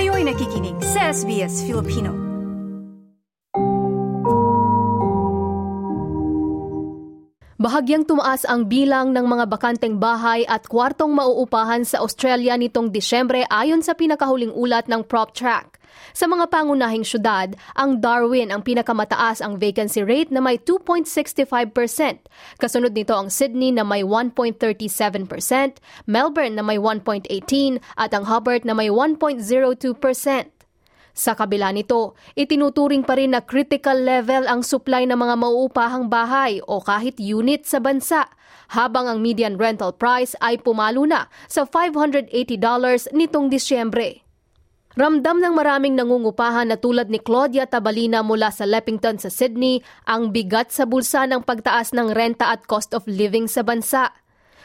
Kayo'y nakikinig sa SBS Filipino. Bahagyang tumaas ang bilang ng mga bakanteng bahay at kwartong mauupahan sa Australia nitong Disyembre ayon sa pinakahuling ulat ng PropTrack. Sa mga pangunahing syudad, ang Darwin ang pinakamataas ang vacancy rate na may 2.65%. Kasunod nito ang Sydney na may 1.37%, Melbourne na may 1.18% at ang Hobart na may 1.02%. Sa kabila nito, itinuturing pa rin na critical level ang supply ng mga mauupahang bahay o kahit unit sa bansa, habang ang median rental price ay pumalo na sa $580 nitong Disyembre. Ramdam ng maraming nangungupahan na tulad ni Claudia Tabalina mula sa Leppington sa Sydney ang bigat sa bulsa ng pagtaas ng renta at cost of living sa bansa.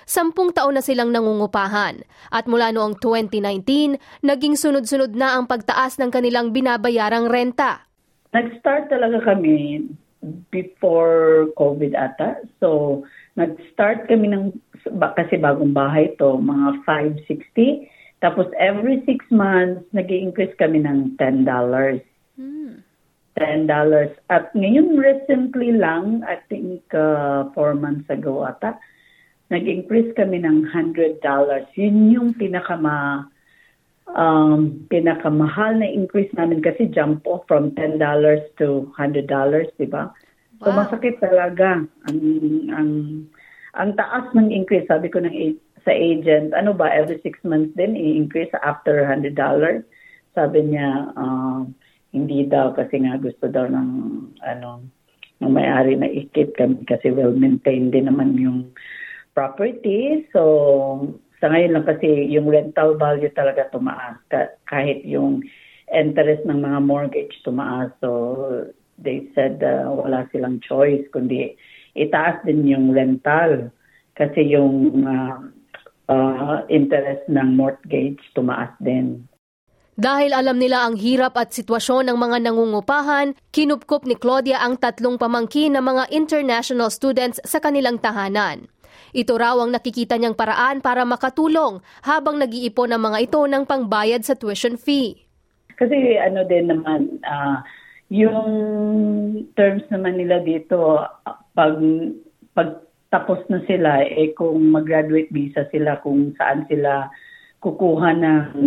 Sampung taon na silang nangungupahan at mula noong 2019, naging sunod-sunod na ang pagtaas ng kanilang binabayarang renta. Nag-start talaga kami before COVID ata. So, nag-start kami ng, kasi bagong bahay to, mga 560. Tapos every six months, nag increase kami ng $10. Hmm. $10. At ngayon recently lang, I think uh, four months ago ata, nag-increase kami ng $100. Yun yung pinakama um, pinakamahal na increase namin kasi jump off from $10 to $100, di ba? Wow. So masakit talaga ang ang ang taas ng increase sabi ko ng sa agent, ano ba every six months din i-increase after $100. Sabi niya uh, hindi daw kasi nga gusto daw ng ano ng may-ari na ikip kami kasi well maintained din naman yung property. So, sa ngayon lang kasi yung rental value talaga tumaas kahit yung interest ng mga mortgage tumaas. So, they said uh, wala silang choice kundi itaas din yung rental kasi yung uh, uh, interest ng mortgage tumaas din. Dahil alam nila ang hirap at sitwasyon ng mga nangungupahan, kinupkup ni Claudia ang tatlong pamangkin ng mga international students sa kanilang tahanan. Ito raw ang nakikita niyang paraan para makatulong habang nag-iipon ang mga ito ng pangbayad sa tuition fee. Kasi ano din naman, uh, yung terms naman nila dito, pag, pag tapos na sila, eh kung mag-graduate visa sila, kung saan sila kukuha ng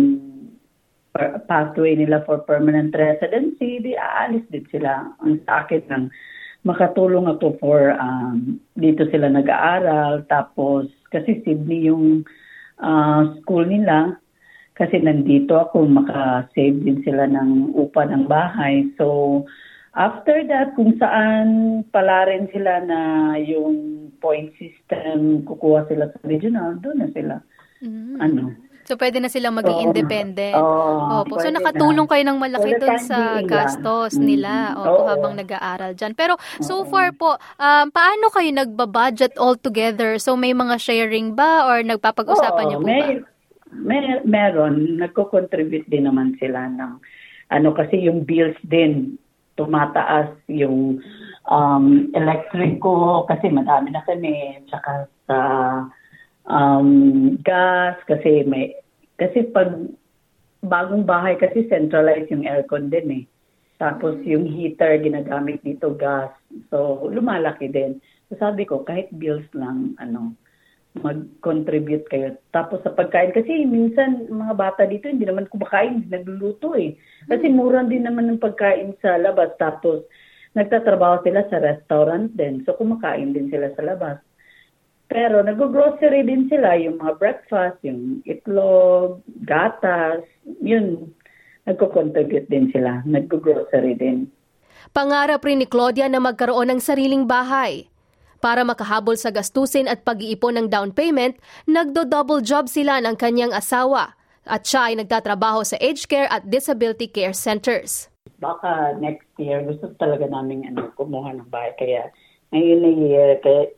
pathway nila for permanent residency, di aalis din sila. Ang sa akin ng makatulong ako for um, dito sila nag-aaral. Tapos kasi Sydney yung uh, school nila. Kasi nandito ako maka-save din sila ng upa ng bahay. So after that kung saan pala rin sila na yung point system kukuha sila sa regional doon na sila mm-hmm. ano So, pwede na silang maging independent. Oh, Opo. So, nakatulong na. kayo ng malaki doon sa gastos mm. nila opo, oh, habang nag-aaral dyan. Pero, so far po, um, paano kayo nagbabudget all together? So, may mga sharing ba or nagpapag-usapan niyo po may, ba? May, meron. Nagko-contribute din naman sila ng, ano kasi yung bills din, tumataas yung um, electric kasi madami na kami, tsaka sa um, gas kasi may kasi pag bagong bahay kasi centralized yung aircon din eh. Tapos yung heater ginagamit dito gas. So lumalaki din. So sabi ko kahit bills lang ano mag-contribute kayo. Tapos sa pagkain kasi minsan mga bata dito hindi naman kumakain, nagluluto eh. Kasi mura din naman ng pagkain sa labas tapos nagtatrabaho sila sa restaurant din. So kumakain din sila sa labas. Pero nag-grocery din sila, yung mga breakfast, yung itlog, gatas, yun, nagko-contribute din sila, nag-grocery din. Pangarap rin ni Claudia na magkaroon ng sariling bahay. Para makahabol sa gastusin at pag-iipon ng down payment, nagdo-double job sila ng kanyang asawa at siya ay nagtatrabaho sa aged care at disability care centers. Baka next year gusto talaga namin ano, kumuha ng bahay. Kaya ngayon na year, kaya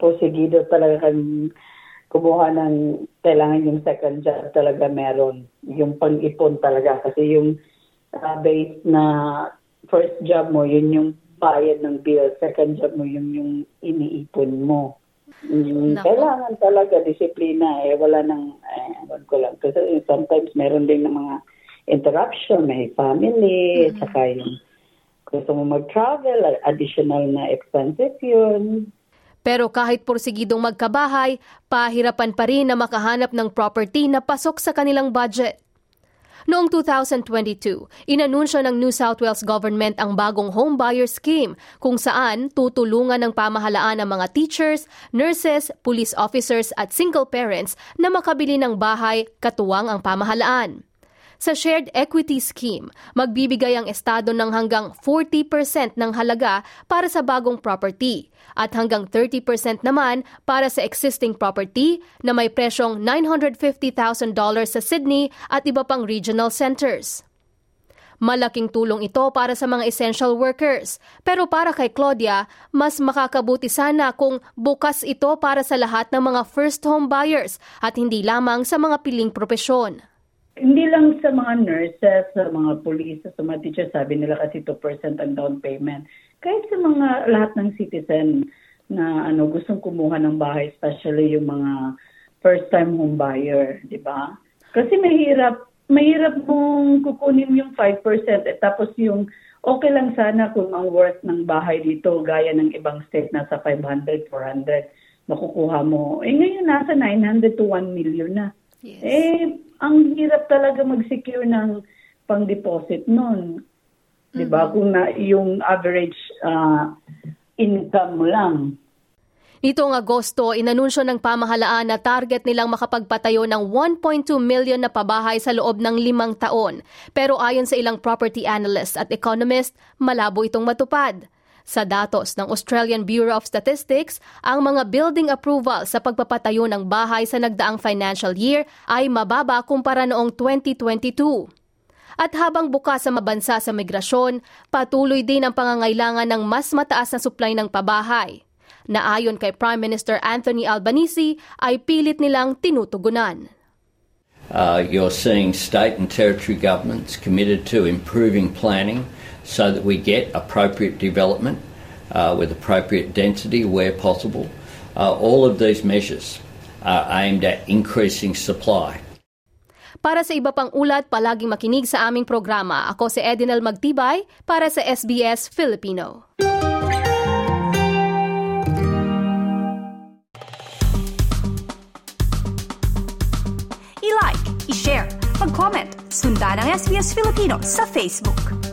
posigido talaga kami kumuha ng kailangan yung second job talaga meron. Yung pang-ipon talaga. Kasi yung uh, base na first job mo, yun yung bayad ng bill. Second job mo, yun yung iniipon mo. Mm, kailangan talaga disiplina eh. Wala nang, eh, ko lang. Kasi sometimes meron din ng mga interruption, may family, mm-hmm. saka yung gusto mo mag-travel, additional na expenses yun. Pero kahit porsigidong magkabahay, pahirapan pa rin na makahanap ng property na pasok sa kanilang budget. Noong 2022, inanunsyo ng New South Wales government ang bagong home buyer scheme kung saan tutulungan ng pamahalaan ang mga teachers, nurses, police officers at single parents na makabili ng bahay katuwang ang pamahalaan. Sa shared equity scheme, magbibigay ang Estado ng hanggang 40% ng halaga para sa bagong property at hanggang 30% naman para sa existing property na may presyong $950,000 sa Sydney at iba pang regional centers. Malaking tulong ito para sa mga essential workers. Pero para kay Claudia, mas makakabuti sana kung bukas ito para sa lahat ng mga first home buyers at hindi lamang sa mga piling propesyon. Hindi lang sa mga nurses, sa mga police, sa mga teachers, sabi nila kasi 2% ang down payment. Kahit sa mga lahat ng citizen na ano gustong kumuha ng bahay, especially yung mga first-time home buyer, di ba? Kasi mahirap, mahirap mong kukunin yung 5% eh, tapos yung okay lang sana kung ang worth ng bahay dito gaya ng ibang state nasa 500, 400 makukuha mo. Eh ngayon nasa 900 to 1 million na. Yes. Eh ang hirap talaga mag-secure ng pang-deposit noon. Mm-hmm. 'Di ba? Kung na yung average uh, income mo lang. Nitong Agosto, inanunsyo ng pamahalaan na target nilang makapagpatayo ng 1.2 million na pabahay sa loob ng limang taon. Pero ayon sa ilang property analysts at economists, malabo itong matupad. Sa datos ng Australian Bureau of Statistics, ang mga building approval sa pagpapatayo ng bahay sa nagdaang financial year ay mababa kumpara noong 2022. At habang bukas sa mabansa sa migrasyon, patuloy din ang pangangailangan ng mas mataas na supply ng pabahay na ayon kay Prime Minister Anthony Albanese ay pilit nilang tinutugunan. Uh, you're seeing state and territory governments committed to improving planning so that we get appropriate development uh, with appropriate density where possible. Uh, all of these measures are aimed at increasing supply. Para sa iba pang ulat, palaging makinig sa aming programa. Ako si Edinel Magtibay para sa SBS Filipino. I-like, i-share, mag-comment, sundan ang SBS Filipino sa Facebook.